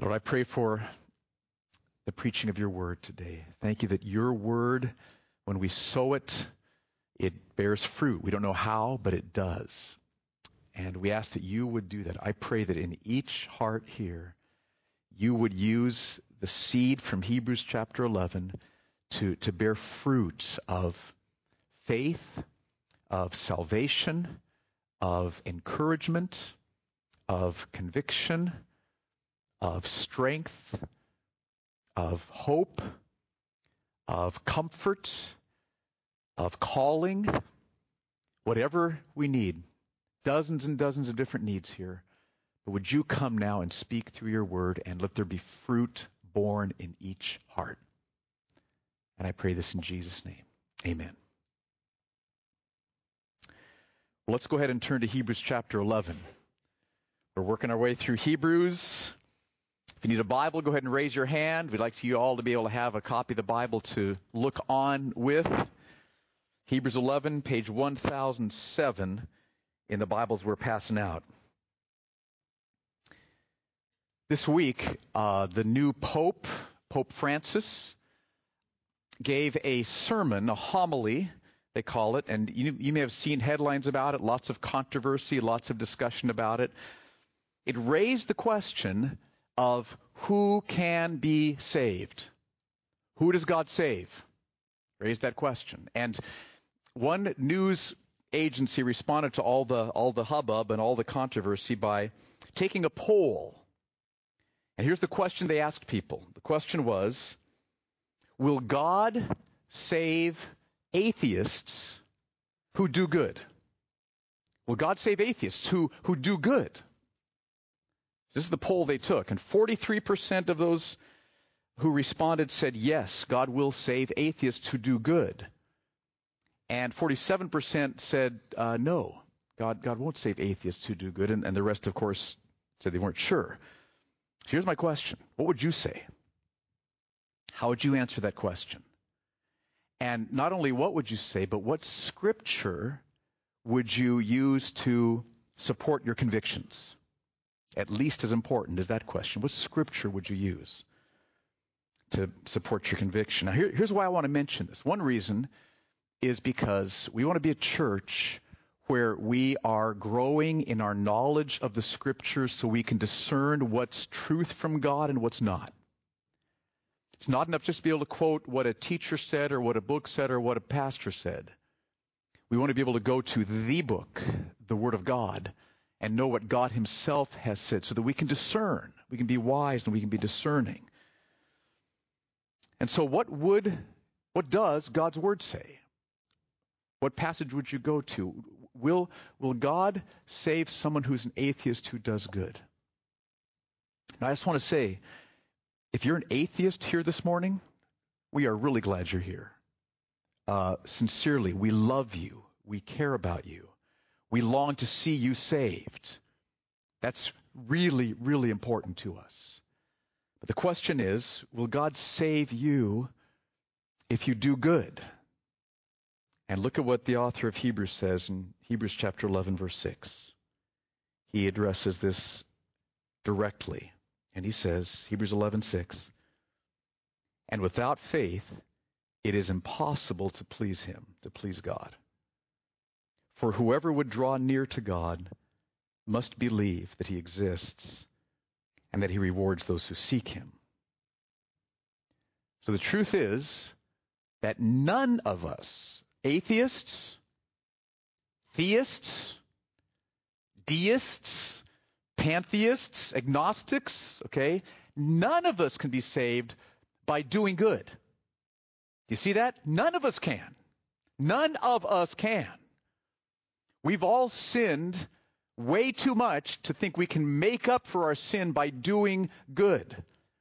Lord, I pray for the preaching of your word today. Thank you that your word, when we sow it, it bears fruit. We don't know how, but it does. And we ask that you would do that. I pray that in each heart here, you would use the seed from Hebrews chapter 11 to, to bear fruits of faith, of salvation, of encouragement, of conviction, of strength, of hope, of comfort, of calling, whatever we need. Dozens and dozens of different needs here. But would you come now and speak through your word and let there be fruit born in each heart? And I pray this in Jesus' name. Amen. Well, let's go ahead and turn to Hebrews chapter 11. We're working our way through Hebrews. If you need a Bible, go ahead and raise your hand. We'd like you all to be able to have a copy of the Bible to look on with. Hebrews 11, page 1007 in the Bibles we're passing out. This week, uh, the new Pope, Pope Francis, gave a sermon, a homily, they call it, and you, you may have seen headlines about it, lots of controversy, lots of discussion about it. It raised the question of who can be saved. Who does God save? Raise that question. And one news agency responded to all the all the hubbub and all the controversy by taking a poll. And here's the question they asked people. The question was, will God save atheists who do good? Will God save atheists who, who do good? This is the poll they took, and 43% of those who responded said yes, God will save atheists who do good. And 47% said uh, no, God, God won't save atheists who do good. And, and the rest, of course, said they weren't sure. So here's my question What would you say? How would you answer that question? And not only what would you say, but what scripture would you use to support your convictions? At least as important as that question. What scripture would you use to support your conviction? Now, here, here's why I want to mention this. One reason is because we want to be a church where we are growing in our knowledge of the scriptures so we can discern what's truth from God and what's not. It's not enough just to be able to quote what a teacher said or what a book said or what a pastor said. We want to be able to go to the book, the Word of God, and know what God Himself has said so that we can discern. We can be wise and we can be discerning. And so, what would, what does God's Word say? What passage would you go to? Will, will God save someone who's an atheist who does good? Now, I just want to say, if you're an atheist here this morning, we are really glad you're here. Uh, sincerely, we love you. We care about you. We long to see you saved. That's really, really important to us. But the question is, will God save you if you do good? And look at what the author of Hebrews says in Hebrews chapter 11, verse 6. He addresses this directly. And he says, Hebrews 11, 6, and without faith, it is impossible to please him, to please God. For whoever would draw near to God must believe that he exists and that he rewards those who seek him. So the truth is that none of us atheists, theists, deists, pantheists, agnostics, okay? None of us can be saved by doing good. You see that? None of us can. None of us can. We've all sinned way too much to think we can make up for our sin by doing good.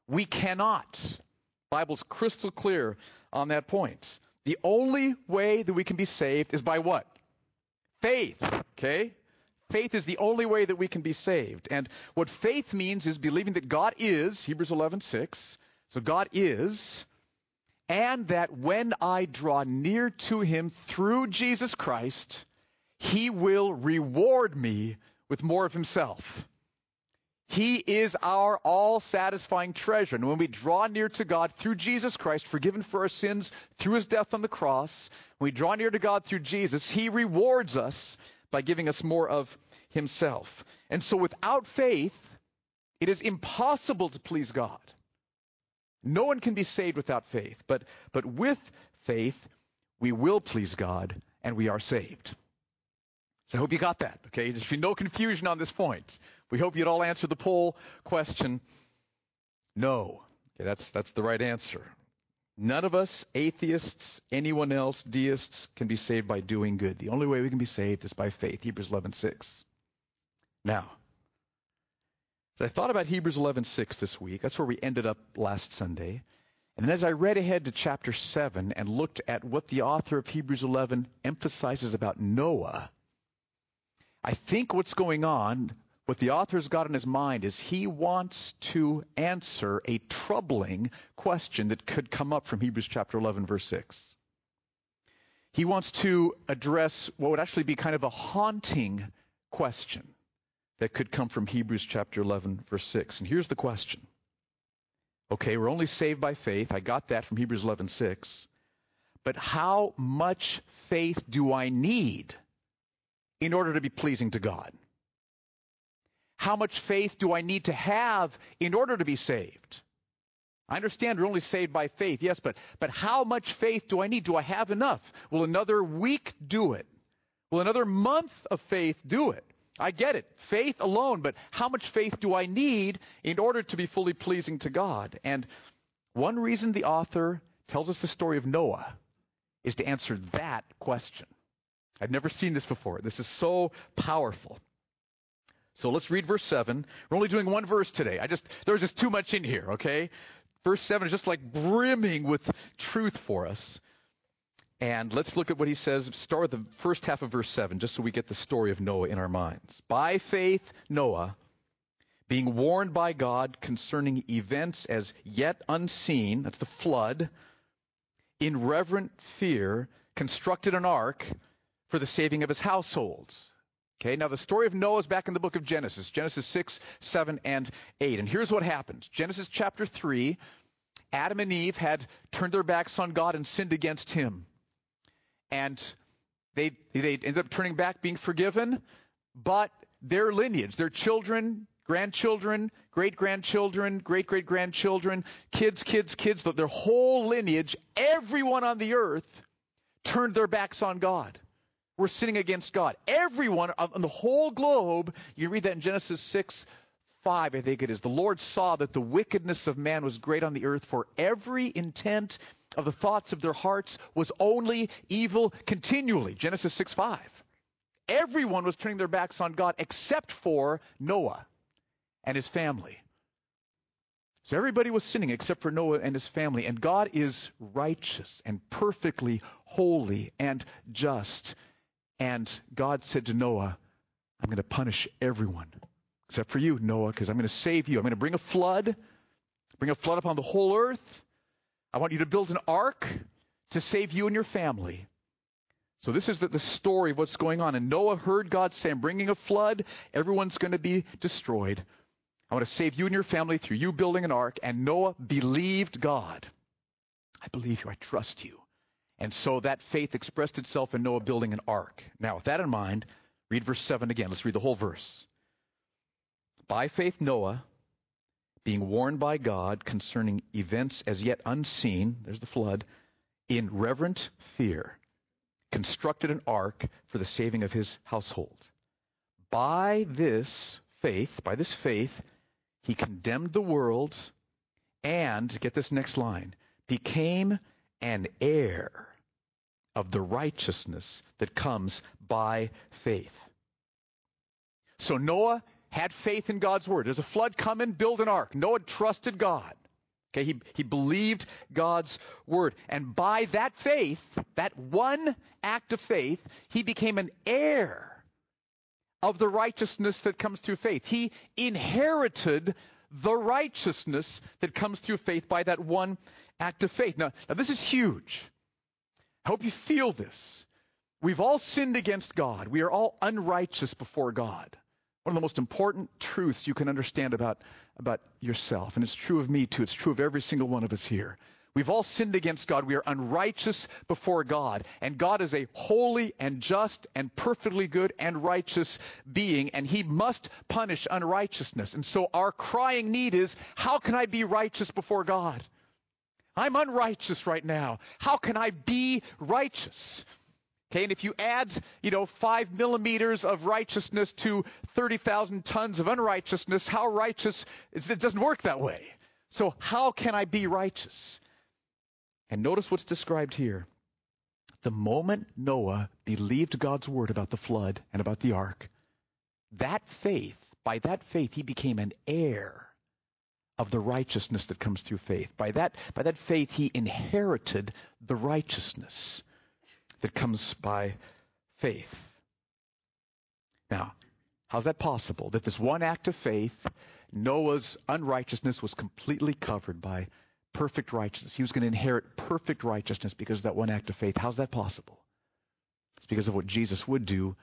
We cannot. Bible's crystal clear on that point. The only way that we can be saved is by what? Faith. Okay? Faith is the only way that we can be saved. And what faith means is believing that God is, Hebrews 11:6. So God is, and that when I draw near to him through Jesus Christ, he will reward me with more of himself. He is our all satisfying treasure. And when we draw near to God through Jesus Christ, forgiven for our sins through his death on the cross, when we draw near to God through Jesus, he rewards us by giving us more of himself. And so without faith, it is impossible to please God. No one can be saved without faith, but, but with faith, we will please God and we are saved. So I hope you got that, okay? There should be no confusion on this point. We hope you'd all answer the poll question no. Okay, that's, that's the right answer. None of us, atheists, anyone else, deists, can be saved by doing good. The only way we can be saved is by faith. Hebrews 11:6. Now, as I thought about Hebrews 11:6 this week, that's where we ended up last Sunday. And then as I read ahead to chapter 7 and looked at what the author of Hebrews 11 emphasizes about Noah, I think what's going on, what the author's got in his mind is he wants to answer a troubling question that could come up from Hebrews chapter 11 verse 6. He wants to address what would actually be kind of a haunting question that could come from Hebrews chapter 11 verse 6. And here's the question. Okay, we're only saved by faith. I got that from Hebrews 11:6. But how much faith do I need in order to be pleasing to God? How much faith do I need to have in order to be saved? I understand we're only saved by faith, yes, but, but how much faith do I need? Do I have enough? Will another week do it? Will another month of faith do it? I get it. Faith alone, but how much faith do I need in order to be fully pleasing to God? And one reason the author tells us the story of Noah is to answer that question. I've never seen this before. This is so powerful. So let's read verse 7. We're only doing one verse today. I just, there's just too much in here, okay? Verse 7 is just like brimming with truth for us. And let's look at what he says. Start with the first half of verse 7, just so we get the story of Noah in our minds. By faith, Noah, being warned by God concerning events as yet unseen, that's the flood, in reverent fear, constructed an ark for the saving of his household. Okay, now the story of Noah is back in the book of Genesis, Genesis 6, 7, and 8. And here's what happened Genesis chapter 3, Adam and Eve had turned their backs on God and sinned against him. And they, they ended up turning back, being forgiven, but their lineage, their children, grandchildren, great grandchildren, great great grandchildren, kids, kids, kids, their whole lineage, everyone on the earth turned their backs on God were sinning against God. Everyone on the whole globe, you read that in Genesis 6, 5, I think it is. The Lord saw that the wickedness of man was great on the earth, for every intent of the thoughts of their hearts was only evil continually. Genesis 6, 5. Everyone was turning their backs on God except for Noah and his family. So everybody was sinning except for Noah and his family. And God is righteous and perfectly holy and just. And God said to Noah, I'm going to punish everyone except for you, Noah, because I'm going to save you. I'm going to bring a flood, bring a flood upon the whole earth. I want you to build an ark to save you and your family. So this is the, the story of what's going on. And Noah heard God say, I'm bringing a flood. Everyone's going to be destroyed. I want to save you and your family through you building an ark. And Noah believed God. I believe you. I trust you. And so that faith expressed itself in Noah building an ark. Now, with that in mind, read verse 7 again. Let's read the whole verse. By faith, Noah, being warned by God concerning events as yet unseen, there's the flood, in reverent fear, constructed an ark for the saving of his household. By this faith, by this faith, he condemned the world and, get this next line, became an heir of the righteousness that comes by faith. So Noah had faith in God's word. There's a flood coming, build an ark. Noah trusted God. Okay, he, he believed God's word. And by that faith, that one act of faith, he became an heir of the righteousness that comes through faith. He inherited the righteousness that comes through faith by that one act of faith. Now, now this is huge. I hope you feel this. We've all sinned against God. We are all unrighteous before God. One of the most important truths you can understand about, about yourself. And it's true of me too. It's true of every single one of us here. We've all sinned against God. We are unrighteous before God. And God is a holy and just and perfectly good and righteous being, and He must punish unrighteousness. And so our crying need is, how can I be righteous before God? I'm unrighteous right now. How can I be righteous? Okay, and if you add, you know, five millimeters of righteousness to 30,000 tons of unrighteousness, how righteous? It doesn't work that way. So how can I be righteous? And notice what's described here. The moment Noah believed God's word about the flood and about the ark, that faith, by that faith, he became an heir of the righteousness that comes through faith. By that, by that faith, he inherited the righteousness that comes by faith. Now, how's that possible? That this one act of faith, Noah's unrighteousness was completely covered by perfect righteousness. He was going to inherit perfect righteousness because of that one act of faith. How's that possible? It's because of what Jesus would do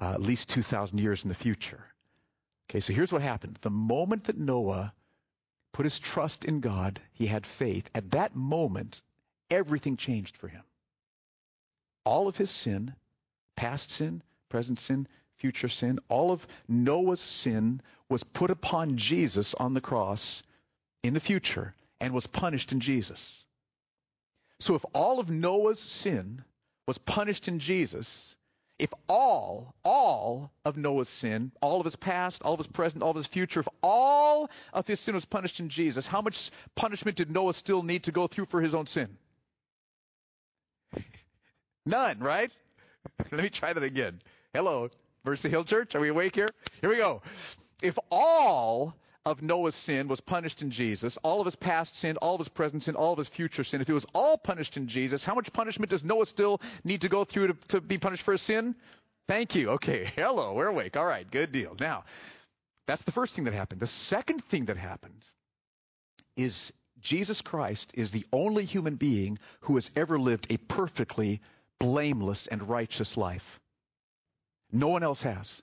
uh, at least 2,000 years in the future. Okay, so here's what happened. The moment that Noah put his trust in God, he had faith. At that moment, everything changed for him. All of his sin, past sin, present sin, future sin, all of Noah's sin was put upon Jesus on the cross in the future and was punished in Jesus. So if all of Noah's sin was punished in Jesus, if all, all of Noah's sin, all of his past, all of his present, all of his future, if all of his sin was punished in Jesus, how much punishment did Noah still need to go through for his own sin? None, right? Let me try that again. Hello, Mercy Hill Church. Are we awake here? Here we go. If all of Noah's sin was punished in Jesus, all of his past sin, all of his present sin, all of his future sin, if it was all punished in Jesus, how much punishment does Noah still need to go through to, to be punished for his sin? Thank you. Okay. Hello. We're awake. All right. Good deal. Now, that's the first thing that happened. The second thing that happened is Jesus Christ is the only human being who has ever lived a perfectly blameless and righteous life. No one else has.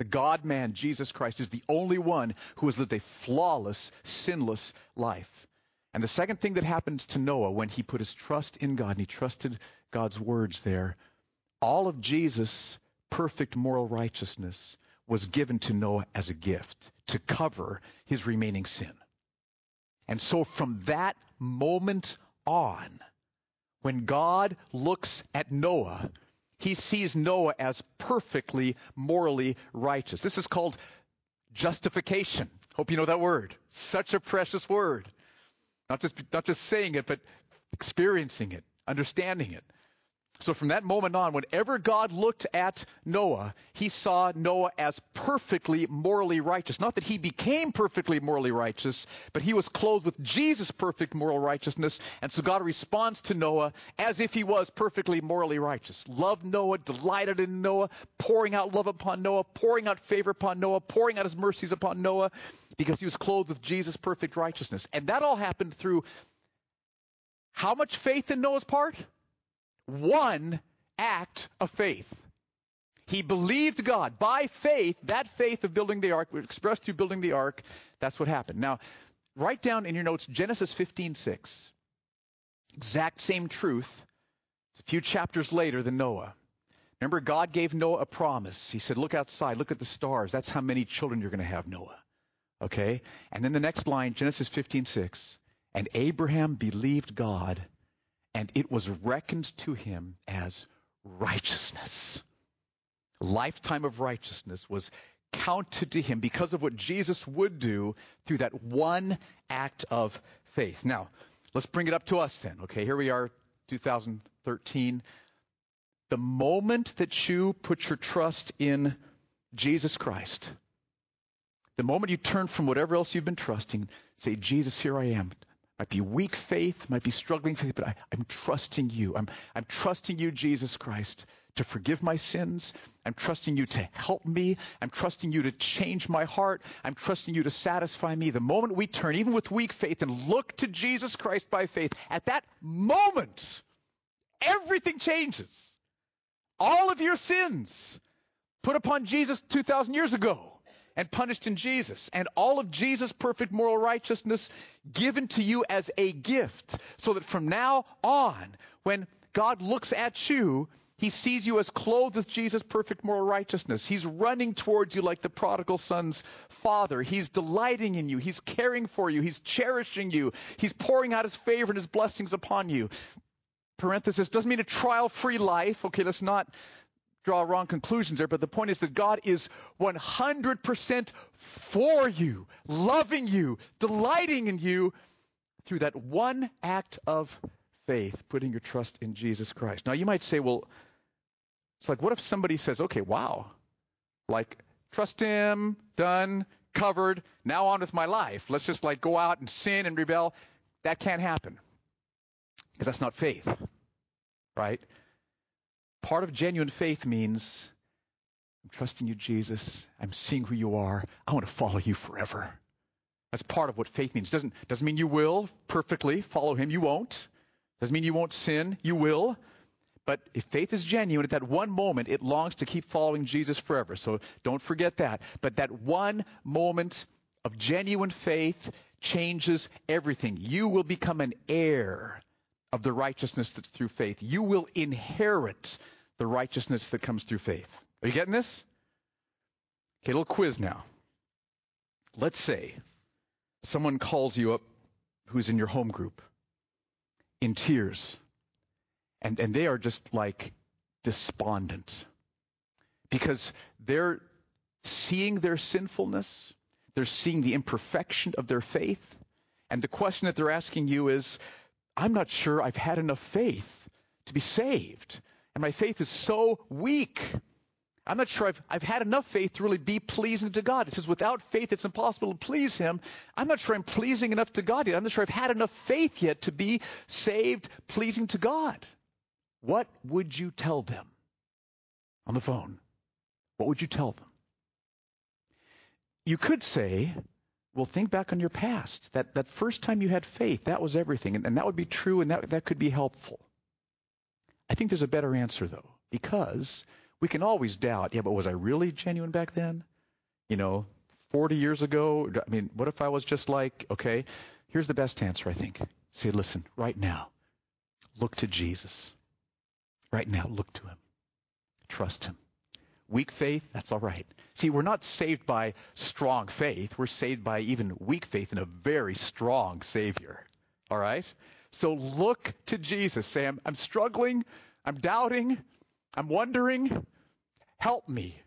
The God man, Jesus Christ, is the only one who has lived a flawless, sinless life. And the second thing that happened to Noah when he put his trust in God and he trusted God's words there, all of Jesus' perfect moral righteousness was given to Noah as a gift to cover his remaining sin. And so from that moment on, when God looks at Noah, he sees Noah as perfectly morally righteous. This is called justification. Hope you know that word. Such a precious word. Not just, not just saying it, but experiencing it, understanding it. So from that moment on, whenever God looked at Noah, he saw Noah as perfectly morally righteous. Not that he became perfectly morally righteous, but he was clothed with Jesus' perfect moral righteousness. And so God responds to Noah as if he was perfectly morally righteous. Loved Noah, delighted in Noah, pouring out love upon Noah, pouring out favor upon Noah, pouring out his mercies upon Noah, because he was clothed with Jesus' perfect righteousness. And that all happened through how much faith in Noah's part? One act of faith. He believed God by faith. That faith of building the ark, expressed through building the ark, that's what happened. Now, write down in your notes Genesis 15:6. Exact same truth. A few chapters later than Noah. Remember, God gave Noah a promise. He said, Look outside, look at the stars. That's how many children you're going to have, Noah. Okay? And then the next line, Genesis 15:6. And Abraham believed God, and it was reckoned to him as righteousness. Lifetime of righteousness was counted to him because of what Jesus would do through that one act of faith. Now, let's bring it up to us then. Okay, here we are, 2013. The moment that you put your trust in Jesus Christ, the moment you turn from whatever else you've been trusting, say, Jesus, here I am. Might be weak faith, might be struggling faith, but I, am trusting you. I'm, I'm trusting you, Jesus Christ, to forgive my sins. I'm trusting you to help me. I'm trusting you to change my heart. I'm trusting you to satisfy me. The moment we turn, even with weak faith, and look to Jesus Christ by faith, at that moment, everything changes. All of your sins put upon Jesus 2,000 years ago. And punished in Jesus, and all of Jesus' perfect moral righteousness given to you as a gift, so that from now on, when God looks at you, he sees you as clothed with Jesus' perfect moral righteousness. He's running towards you like the prodigal son's father. He's delighting in you. He's caring for you. He's cherishing you. He's pouring out his favor and his blessings upon you. Parenthesis doesn't mean a trial free life. Okay, let's not draw wrong conclusions there, but the point is that God is 100% for you, loving you, delighting in you through that one act of faith, putting your trust in Jesus Christ. Now, you might say, well, it's like, what if somebody says, okay, wow, like, trust Him, done, covered, now on with my life. Let's just like go out and sin and rebel. That can't happen because that's not faith, right? Part of genuine faith means I'm trusting you, Jesus. I'm seeing who you are. I want to follow you forever. That's part of what faith means. Doesn't doesn't mean you will perfectly follow him. You won't. Doesn't mean you won't sin. You will. But if faith is genuine, at that one moment, it longs to keep following Jesus forever. So don't forget that. But that one moment of genuine faith changes everything. You will become an heir of the righteousness that's through faith. You will inherit the righteousness that comes through faith. Are you getting this? Okay, little quiz now. Let's say someone calls you up who's in your home group in tears, and, and they are just like despondent because they're seeing their sinfulness, they're seeing the imperfection of their faith, and the question that they're asking you is, I'm not sure I've had enough faith to be saved. And my faith is so weak. I'm not sure I've, I've had enough faith to really be pleasing to God. It says, without faith, it's impossible to please Him. I'm not sure I'm pleasing enough to God yet. I'm not sure I've had enough faith yet to be saved, pleasing to God. What would you tell them on the phone? What would you tell them? You could say, well, think back on your past. That, that first time you had faith, that was everything. And, and that would be true and that, that could be helpful. I think there's a better answer, though, because we can always doubt, yeah, but was I really genuine back then? You know, 40 years ago? I mean, what if I was just like, okay, here's the best answer, I think. Say, listen, right now, look to Jesus. Right now, look to him. Trust him. Weak faith, that's all right. See, we're not saved by strong faith. We're saved by even weak faith in a very strong Savior. All right? So look to Jesus. Say, I'm, I'm struggling. I'm doubting. I'm wondering. Help me.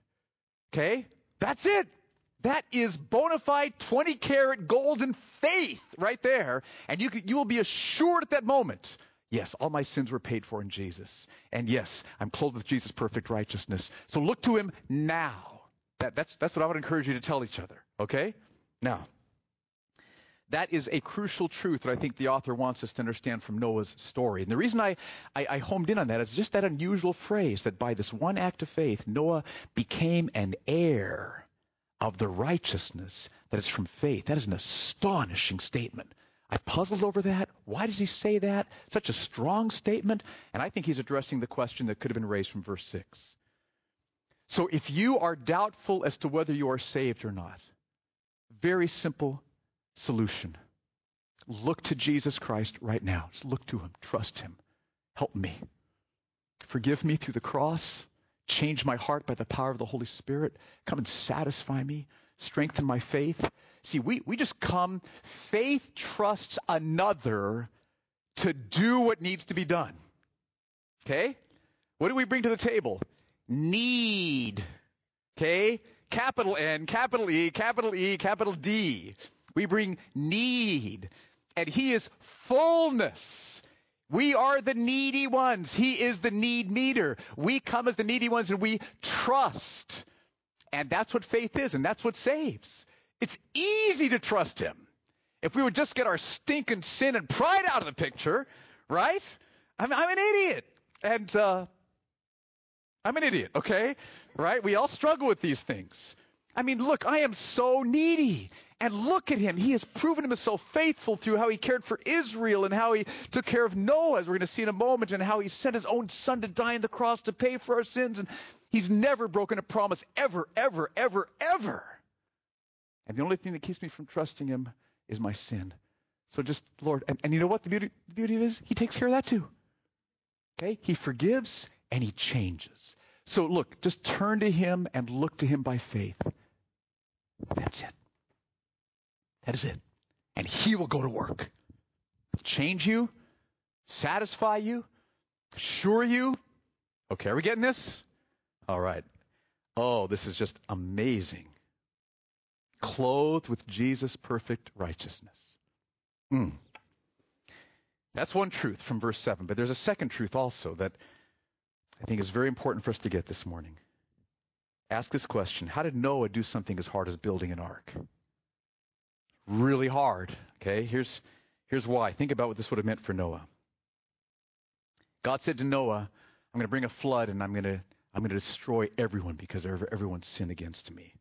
Okay? That's it. That is bona fide 20 karat golden faith right there. And you, you will be assured at that moment Yes, all my sins were paid for in Jesus. And yes, I'm clothed with Jesus' perfect righteousness. So look to him now. That, that's, that's what I would encourage you to tell each other. Okay? Now, that is a crucial truth that I think the author wants us to understand from Noah's story. And the reason I, I, I homed in on that is just that unusual phrase that by this one act of faith, Noah became an heir of the righteousness that is from faith. That is an astonishing statement. I puzzled over that. Why does he say that? Such a strong statement. And I think he's addressing the question that could have been raised from verse 6. So if you are doubtful as to whether you are saved or not, very simple solution. Look to Jesus Christ right now. Just look to him. Trust him. Help me. Forgive me through the cross. Change my heart by the power of the Holy Spirit. Come and satisfy me. Strengthen my faith. See, we, we just come, faith trusts another to do what needs to be done. Okay? What do we bring to the table? Need. Okay? Capital N, capital E, capital E, capital D. We bring need. And He is fullness. We are the needy ones. He is the need meter. We come as the needy ones and we trust. And that's what faith is, and that's what saves. It's easy to trust him. If we would just get our stinking sin and pride out of the picture, right? I'm, I'm an idiot. And uh, I'm an idiot, okay? Right? We all struggle with these things. I mean, look, I am so needy. And look at him. He has proven himself faithful through how he cared for Israel and how he took care of Noah, as we're going to see in a moment, and how he sent his own son to die on the cross to pay for our sins. And he's never broken a promise, ever, ever, ever, ever. And the only thing that keeps me from trusting him is my sin. So just, Lord, and, and you know what the beauty, the beauty is? He takes care of that too. Okay? He forgives and he changes. So look, just turn to him and look to him by faith. That's it. That is it. And he will go to work. Change you, satisfy you, assure you. Okay, are we getting this? All right. Oh, this is just amazing. Clothed with Jesus' perfect righteousness. Mm. That's one truth from verse 7. But there's a second truth also that I think is very important for us to get this morning. Ask this question How did Noah do something as hard as building an ark? Really hard. Okay, here's, here's why. Think about what this would have meant for Noah. God said to Noah, I'm going to bring a flood and I'm going to, I'm going to destroy everyone because everyone's sinned against me.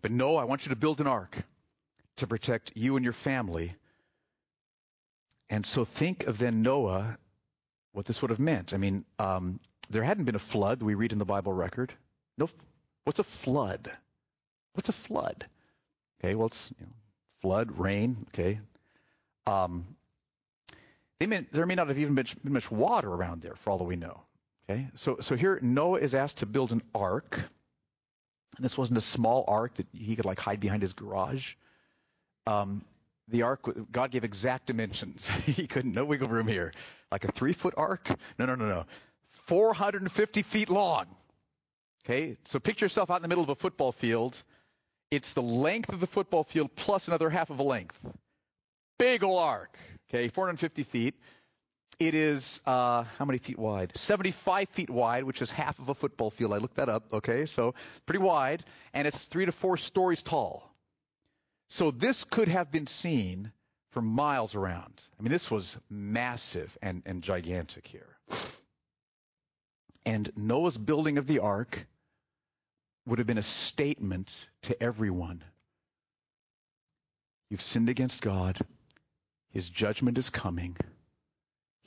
But no, I want you to build an ark to protect you and your family. And so think of then Noah, what this would have meant. I mean, um, there hadn't been a flood we read in the Bible record. No, what's a flood? What's a flood? Okay, well, it's you know, flood, rain. Okay, um, they may, there may not have even been, been much water around there, for all that we know. Okay, so so here Noah is asked to build an ark. And this wasn't a small ark that he could like hide behind his garage. Um, the ark, God gave exact dimensions. he couldn't, no wiggle room here. Like a three foot ark? No, no, no, no. 450 feet long. Okay, so picture yourself out in the middle of a football field. It's the length of the football field plus another half of a length. Big ol' ark. Okay, 450 feet. It is uh, how many feet wide? 75 feet wide, which is half of a football field. I looked that up. Okay, so pretty wide, and it's three to four stories tall. So this could have been seen for miles around. I mean, this was massive and, and gigantic here. And Noah's building of the ark would have been a statement to everyone. You've sinned against God. His judgment is coming.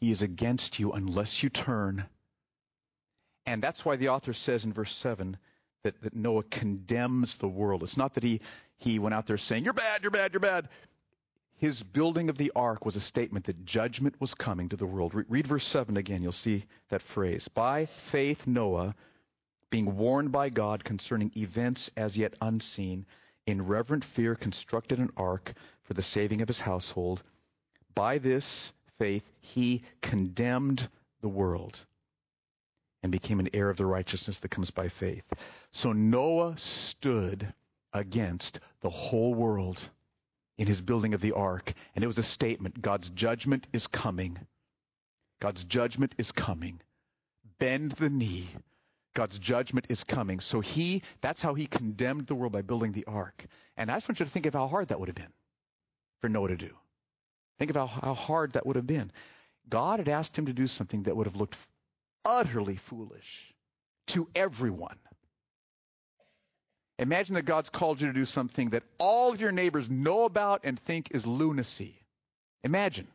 He is against you unless you turn. And that's why the author says in verse 7 that, that Noah condemns the world. It's not that he, he went out there saying, You're bad, you're bad, you're bad. His building of the ark was a statement that judgment was coming to the world. Re- read verse 7 again, you'll see that phrase. By faith, Noah, being warned by God concerning events as yet unseen, in reverent fear constructed an ark for the saving of his household. By this faith, he condemned the world and became an heir of the righteousness that comes by faith. So Noah stood against the whole world in his building of the ark. And it was a statement God's judgment is coming. God's judgment is coming. Bend the knee. God's judgment is coming. So he, that's how he condemned the world by building the ark. And I just want you to think of how hard that would have been for Noah to do. Think how, how hard that would have been. God had asked him to do something that would have looked utterly foolish to everyone. Imagine that God's called you to do something that all of your neighbors know about and think is lunacy. Imagine.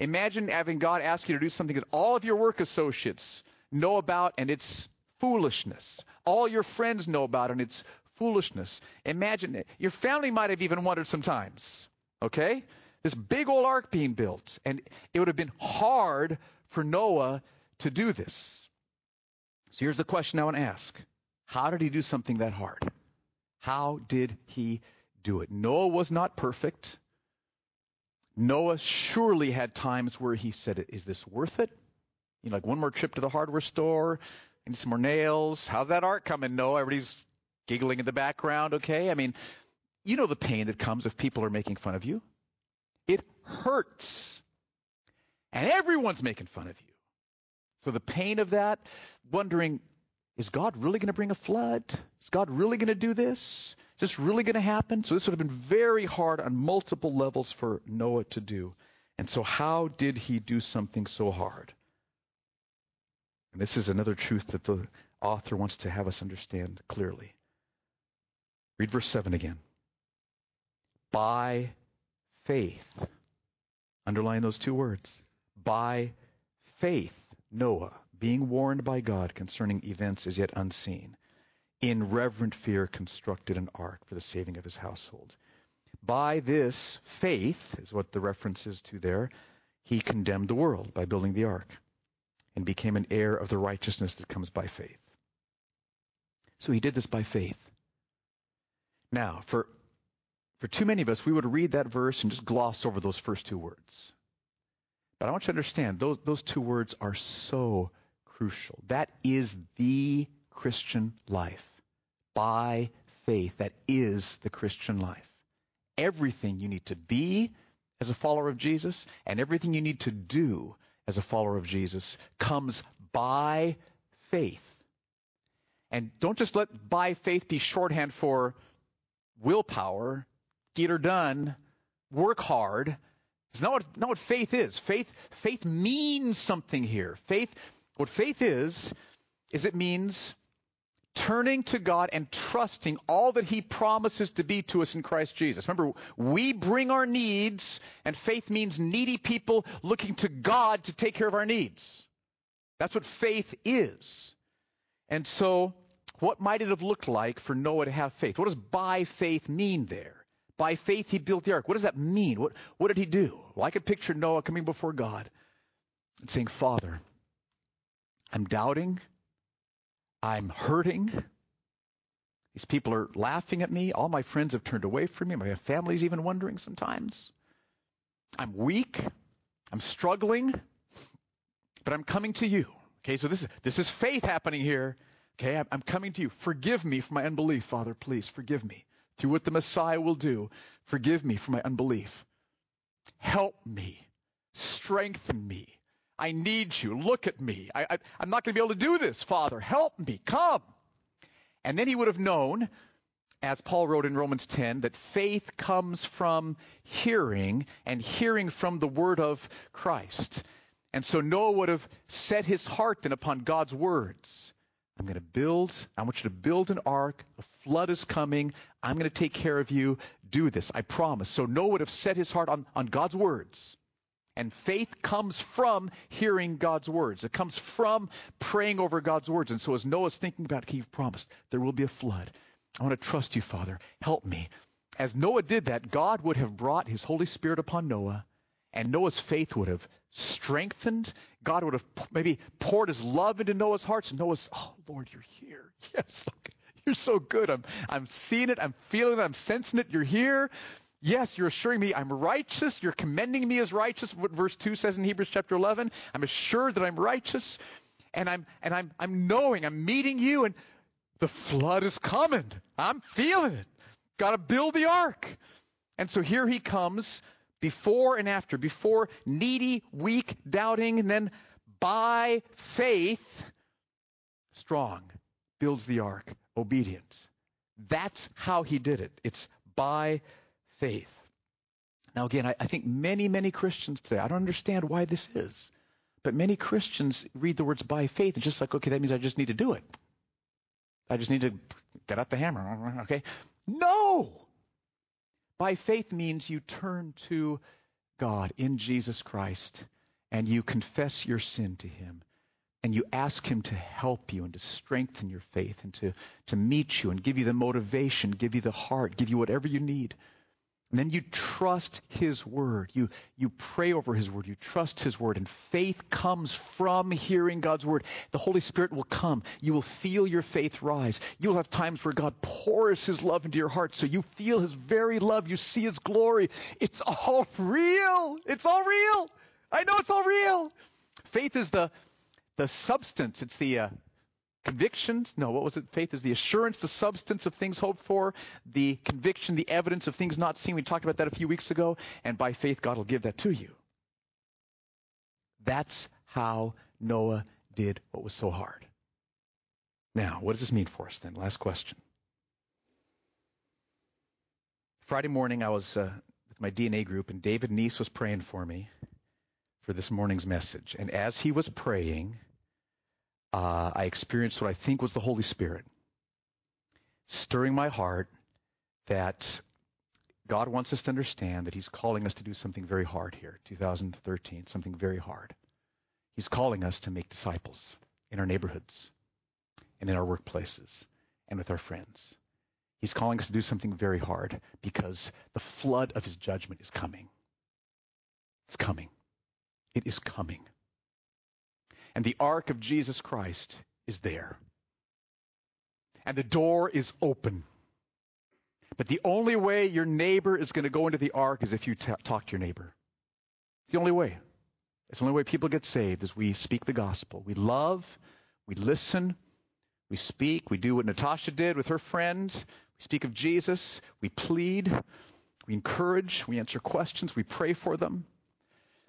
Imagine having God ask you to do something that all of your work associates know about and it's foolishness. All your friends know about and it's foolishness. Imagine it. Your family might have even wondered sometimes. Okay? This big old ark being built. And it would have been hard for Noah to do this. So here's the question I want to ask how did he do something that hard? How did he do it? Noah was not perfect. Noah surely had times where he said, Is this worth it? You know, like one more trip to the hardware store, need some more nails. How's that ark coming, Noah? Everybody's giggling in the background, okay? I mean, you know the pain that comes if people are making fun of you. It hurts. And everyone's making fun of you. So the pain of that, wondering, is God really going to bring a flood? Is God really going to do this? Is this really going to happen? So this would have been very hard on multiple levels for Noah to do. And so how did he do something so hard? And this is another truth that the author wants to have us understand clearly. Read verse 7 again. By faith. Underline those two words. By faith, Noah being warned by God concerning events as yet unseen, in reverent fear constructed an ark for the saving of his household. By this faith, is what the reference is to there, he condemned the world by building the ark and became an heir of the righteousness that comes by faith. So he did this by faith. Now, for, for too many of us, we would read that verse and just gloss over those first two words. But I want you to understand, those, those two words are so crucial. That is the Christian life. By faith. That is the Christian life. Everything you need to be as a follower of Jesus and everything you need to do as a follower of Jesus comes by faith. And don't just let by faith be shorthand for willpower, get her done, work hard. It's not what, not what faith is. Faith, faith means something here. Faith, what faith is, is it means turning to God and trusting all that He promises to be to us in Christ Jesus. Remember, we bring our needs, and faith means needy people looking to God to take care of our needs. That's what faith is. And so, what might it have looked like for Noah to have faith? What does by faith mean there? By faith he built the ark. What does that mean? What, what did he do? Well, I could picture Noah coming before God and saying, Father, I'm doubting. I'm hurting. These people are laughing at me. All my friends have turned away from me. My family's even wondering sometimes. I'm weak. I'm struggling. But I'm coming to you. Okay, so this is, this is faith happening here. Okay, I'm coming to you. Forgive me for my unbelief, Father, please. Forgive me. Through what the Messiah will do, forgive me for my unbelief. Help me. Strengthen me. I need you. Look at me. I, I'm not going to be able to do this, Father. Help me. Come. And then he would have known, as Paul wrote in Romans 10, that faith comes from hearing, and hearing from the word of Christ. And so Noah would have set his heart then upon God's words. I'm going to build, I want you to build an ark. A flood is coming. I'm going to take care of you. Do this. I promise. So Noah would have set his heart on, on God's words. And faith comes from hearing God's words. It comes from praying over God's words. And so as Noah's thinking about he promised, there will be a flood. I want to trust you, Father. Help me. As Noah did that, God would have brought his Holy Spirit upon Noah, and Noah's faith would have strengthened. God would have maybe poured his love into Noah's hearts. And Noah's, oh, Lord, you're here. Yes, you're so good. I'm, I'm seeing it. I'm feeling it. I'm sensing it. You're here. Yes, you're assuring me I'm righteous. You're commending me as righteous. What verse 2 says in Hebrews chapter 11. I'm assured that I'm righteous. And I'm, and I'm, I'm knowing, I'm meeting you, and the flood is coming. I'm feeling it. Got to build the ark. And so here he comes, before and after, before needy, weak, doubting, and then by faith, strong, builds the ark, obedient. That's how he did it. It's by faith. Now, again, I, I think many, many Christians today, I don't understand why this is, but many Christians read the words by faith and just like, okay, that means I just need to do it. I just need to get out the hammer, okay? No! By faith means you turn to God in Jesus Christ and you confess your sin to Him and you ask Him to help you and to strengthen your faith and to, to meet you and give you the motivation, give you the heart, give you whatever you need. And then you trust His Word. You, you pray over His Word. You trust His Word. And faith comes from hearing God's Word. The Holy Spirit will come. You will feel your faith rise. You'll have times where God pours His love into your heart. So you feel His very love. You see His glory. It's all real. It's all real. I know it's all real. Faith is the, the substance. It's the, uh, Convictions? No, what was it? Faith is the assurance, the substance of things hoped for, the conviction, the evidence of things not seen. We talked about that a few weeks ago, and by faith, God will give that to you. That's how Noah did what was so hard. Now, what does this mean for us then? Last question. Friday morning, I was uh, with my DNA group, and David Neese was praying for me for this morning's message. And as he was praying, uh, I experienced what I think was the Holy Spirit stirring my heart that God wants us to understand that He's calling us to do something very hard here, 2013, something very hard. He's calling us to make disciples in our neighborhoods and in our workplaces and with our friends. He's calling us to do something very hard because the flood of his judgment is coming. It's coming. It is coming. And the ark of Jesus Christ is there. And the door is open. But the only way your neighbor is going to go into the ark is if you t- talk to your neighbor. It's the only way. It's the only way people get saved is we speak the gospel. We love, we listen, we speak, we do what Natasha did with her friends. We speak of Jesus, we plead, we encourage, we answer questions, we pray for them.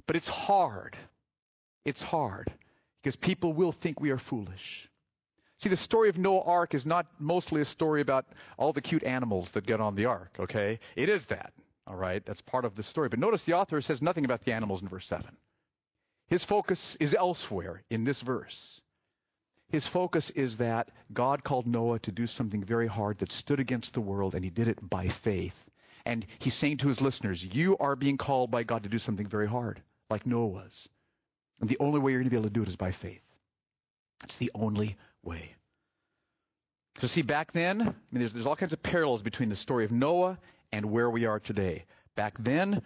But it's hard. It's hard because people will think we are foolish. See, the story of Noah Ark is not mostly a story about all the cute animals that get on the ark, okay? It is that, all right? That's part of the story. But notice the author says nothing about the animals in verse 7. His focus is elsewhere in this verse. His focus is that God called Noah to do something very hard that stood against the world, and he did it by faith. And he's saying to his listeners, You are being called by God to do something very hard, like Noah was. And the only way you're going to be able to do it is by faith. It's the only way. So, see, back then, I mean, there's, there's all kinds of parallels between the story of Noah and where we are today. Back then,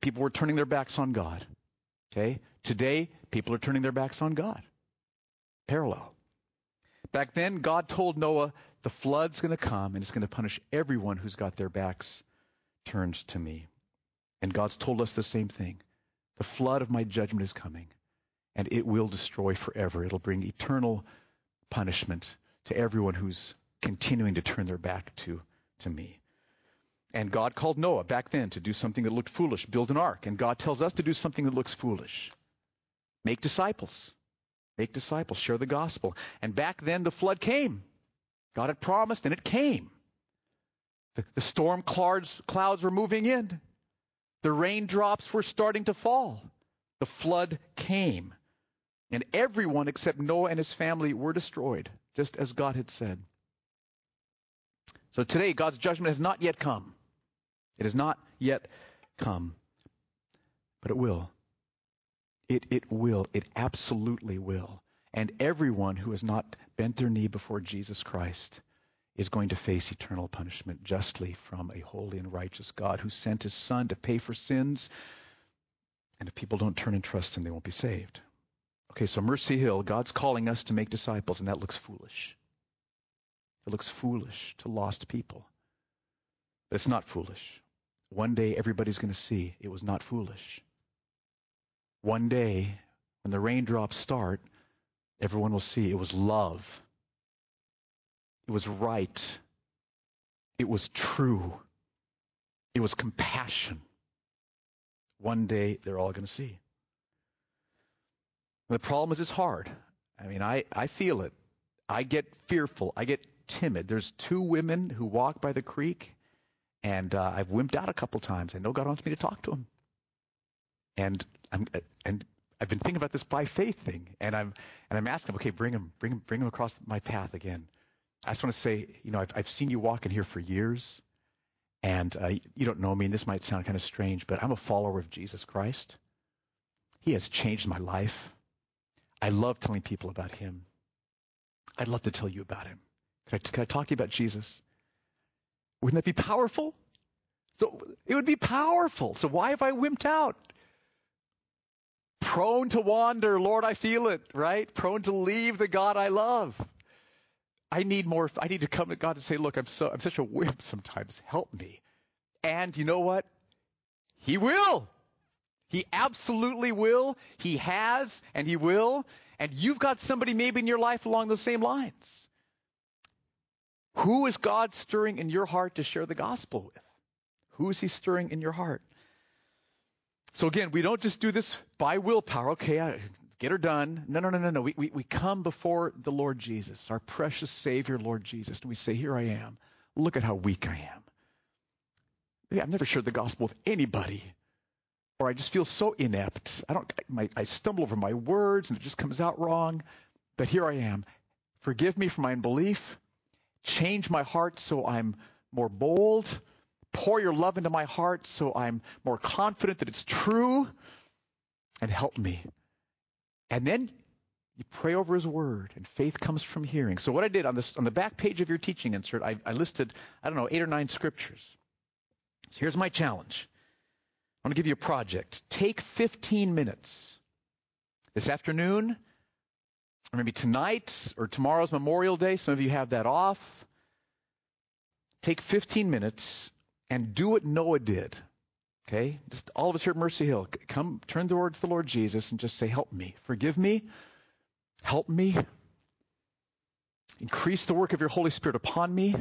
people were turning their backs on God. Okay? Today, people are turning their backs on God. Parallel. Back then, God told Noah, the flood's going to come and it's going to punish everyone who's got their backs turned to me. And God's told us the same thing. The flood of my judgment is coming, and it will destroy forever. It'll bring eternal punishment to everyone who's continuing to turn their back to, to me. And God called Noah back then to do something that looked foolish, build an ark. And God tells us to do something that looks foolish. Make disciples. Make disciples. Share the gospel. And back then the flood came. God had promised and it came. The, the storm clouds, clouds were moving in. The raindrops were starting to fall. The flood came. And everyone except Noah and his family were destroyed, just as God had said. So today, God's judgment has not yet come. It has not yet come. But it will. It, it will. It absolutely will. And everyone who has not bent their knee before Jesus Christ is going to face eternal punishment justly from a holy and righteous God who sent his Son to pay for sins. And if people don't turn and trust him, they won't be saved. Okay, so Mercy Hill, God's calling us to make disciples, and that looks foolish. It looks foolish to lost people. But it's not foolish. One day everybody's going to see it was not foolish. One day, when the raindrops start, everyone will see it was love. It was right. It was true. It was compassion. One day they're all going to see. The problem is it's hard. I mean, I, I feel it. I get fearful. I get timid. There's two women who walk by the creek, and uh, I've wimped out a couple times. I know God wants me to talk to them, and I'm and I've been thinking about this by faith thing, and I'm and I'm asking, okay, bring him, bring him, bring him across my path again. I just want to say, you know, I've, I've seen you walking here for years, and uh, you don't know me, and this might sound kind of strange, but I'm a follower of Jesus Christ. He has changed my life. I love telling people about him. I'd love to tell you about him. Can I, can I talk to you about Jesus? Wouldn't that be powerful? So it would be powerful. So why have I wimped out? Prone to wander, Lord, I feel it, right? Prone to leave the God I love. I need more. I need to come to God and say, look, I'm so I'm such a wimp sometimes. Help me. And you know what? He will. He absolutely will. He has and he will. And you've got somebody maybe in your life along those same lines. Who is God stirring in your heart to share the gospel with? Who is he stirring in your heart? So again, we don't just do this by willpower. Okay, I get her done. No, no, no, no, no. We, we, we come before the Lord Jesus, our precious Savior, Lord Jesus, and we say, Here I am. Look at how weak I am. I've never shared the gospel with anybody. Or I just feel so inept. I don't my, I stumble over my words and it just comes out wrong. But here I am. Forgive me for my unbelief. Change my heart so I'm more bold. Pour your love into my heart so I'm more confident that it's true. And help me and then You pray over his word, and faith comes from hearing. So what I did on this on the back page of your teaching insert, I, I listed, I don't know, eight or nine scriptures. So here's my challenge. I want to give you a project. Take 15 minutes this afternoon, or maybe tonight, or tomorrow's Memorial Day. Some of you have that off. Take 15 minutes and do what Noah did. Okay? Just all of us here at Mercy Hill, come turn towards the Lord Jesus and just say, Help me. Forgive me. Help me. Increase the work of your Holy Spirit upon me.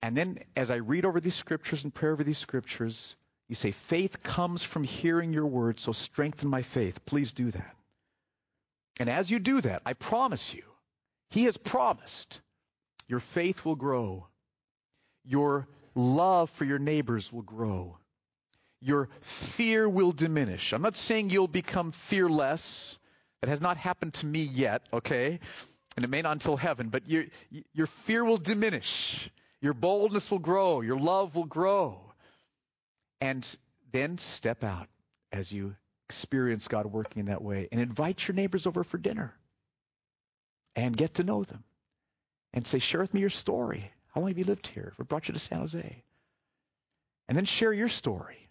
And then as I read over these scriptures and pray over these scriptures, you say, Faith comes from hearing your word, so strengthen my faith. Please do that. And as you do that, I promise you, He has promised your faith will grow. Your love for your neighbors will grow. Your fear will diminish. I'm not saying you'll become fearless. That has not happened to me yet, okay? And it may not until heaven, but your, your fear will diminish. Your boldness will grow. Your love will grow. And then step out as you experience God working in that way and invite your neighbors over for dinner and get to know them and say, share with me your story. How long have you lived here? What brought you to San Jose? And then share your story.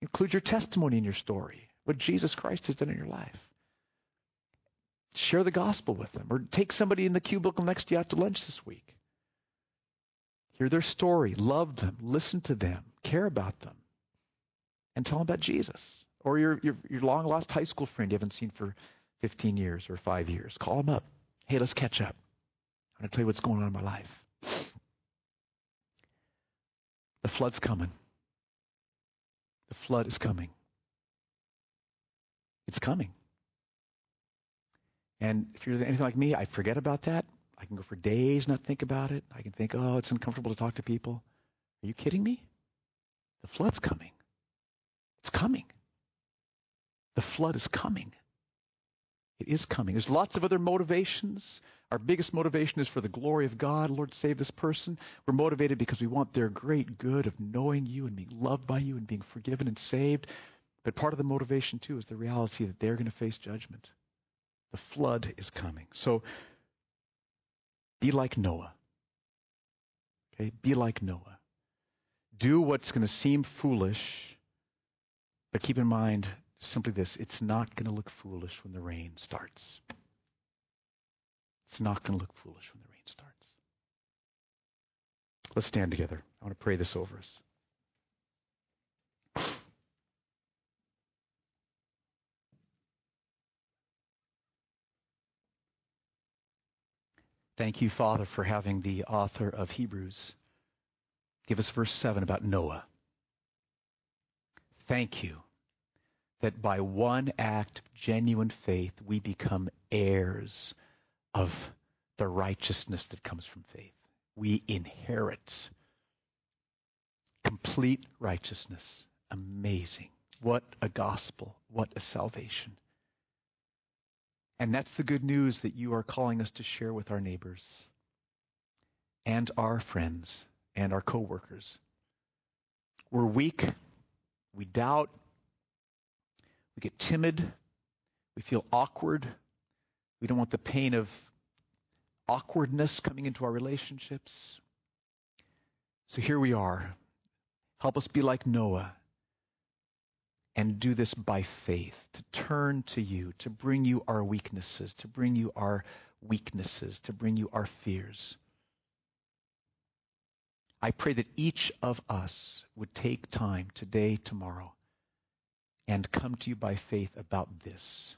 Include your testimony in your story, what Jesus Christ has done in your life. Share the gospel with them. Or take somebody in the cubicle next to you out to lunch this week. Hear their story. Love them. Listen to them. Care about them. And tell them about Jesus. Or your, your, your long lost high school friend you haven't seen for 15 years or five years. Call them up. Hey, let's catch up. I'm going to tell you what's going on in my life. The flood's coming. The flood is coming. It's coming. And if you're anything like me, I forget about that. I can go for days not think about it. I can think, oh, it's uncomfortable to talk to people. Are you kidding me? The flood's coming. It's coming. The flood is coming. It is coming. There's lots of other motivations. Our biggest motivation is for the glory of God. Lord, save this person. We're motivated because we want their great good of knowing you and being loved by you and being forgiven and saved. But part of the motivation, too, is the reality that they're going to face judgment. The flood is coming. So be like Noah. Okay? Be like Noah. Do what's going to seem foolish, but keep in mind simply this it's not going to look foolish when the rain starts. It's not going to look foolish when the rain starts. Let's stand together. I want to pray this over us. Thank you, Father, for having the author of Hebrews give us verse 7 about Noah. Thank you that by one act of genuine faith we become heirs of the righteousness that comes from faith. We inherit complete righteousness. Amazing. What a gospel. What a salvation. And that's the good news that you are calling us to share with our neighbors and our friends and our coworkers. We're weak. We doubt. We get timid. We feel awkward. We don't want the pain of awkwardness coming into our relationships. So here we are. Help us be like Noah and do this by faith, to turn to you, to bring you our weaknesses, to bring you our weaknesses, to bring you our fears. I pray that each of us would take time today, tomorrow, and come to you by faith about this,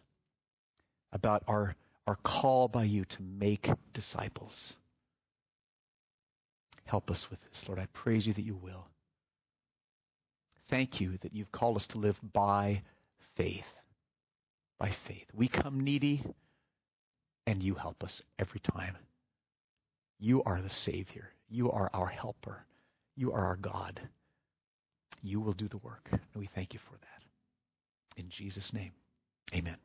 about our, our call by you to make disciples. Help us with this, Lord. I praise you that you will. Thank you that you've called us to live by faith. By faith. We come needy, and you help us every time. You are the Savior. You are our helper. You are our God. You will do the work. And we thank you for that. In Jesus' name, amen.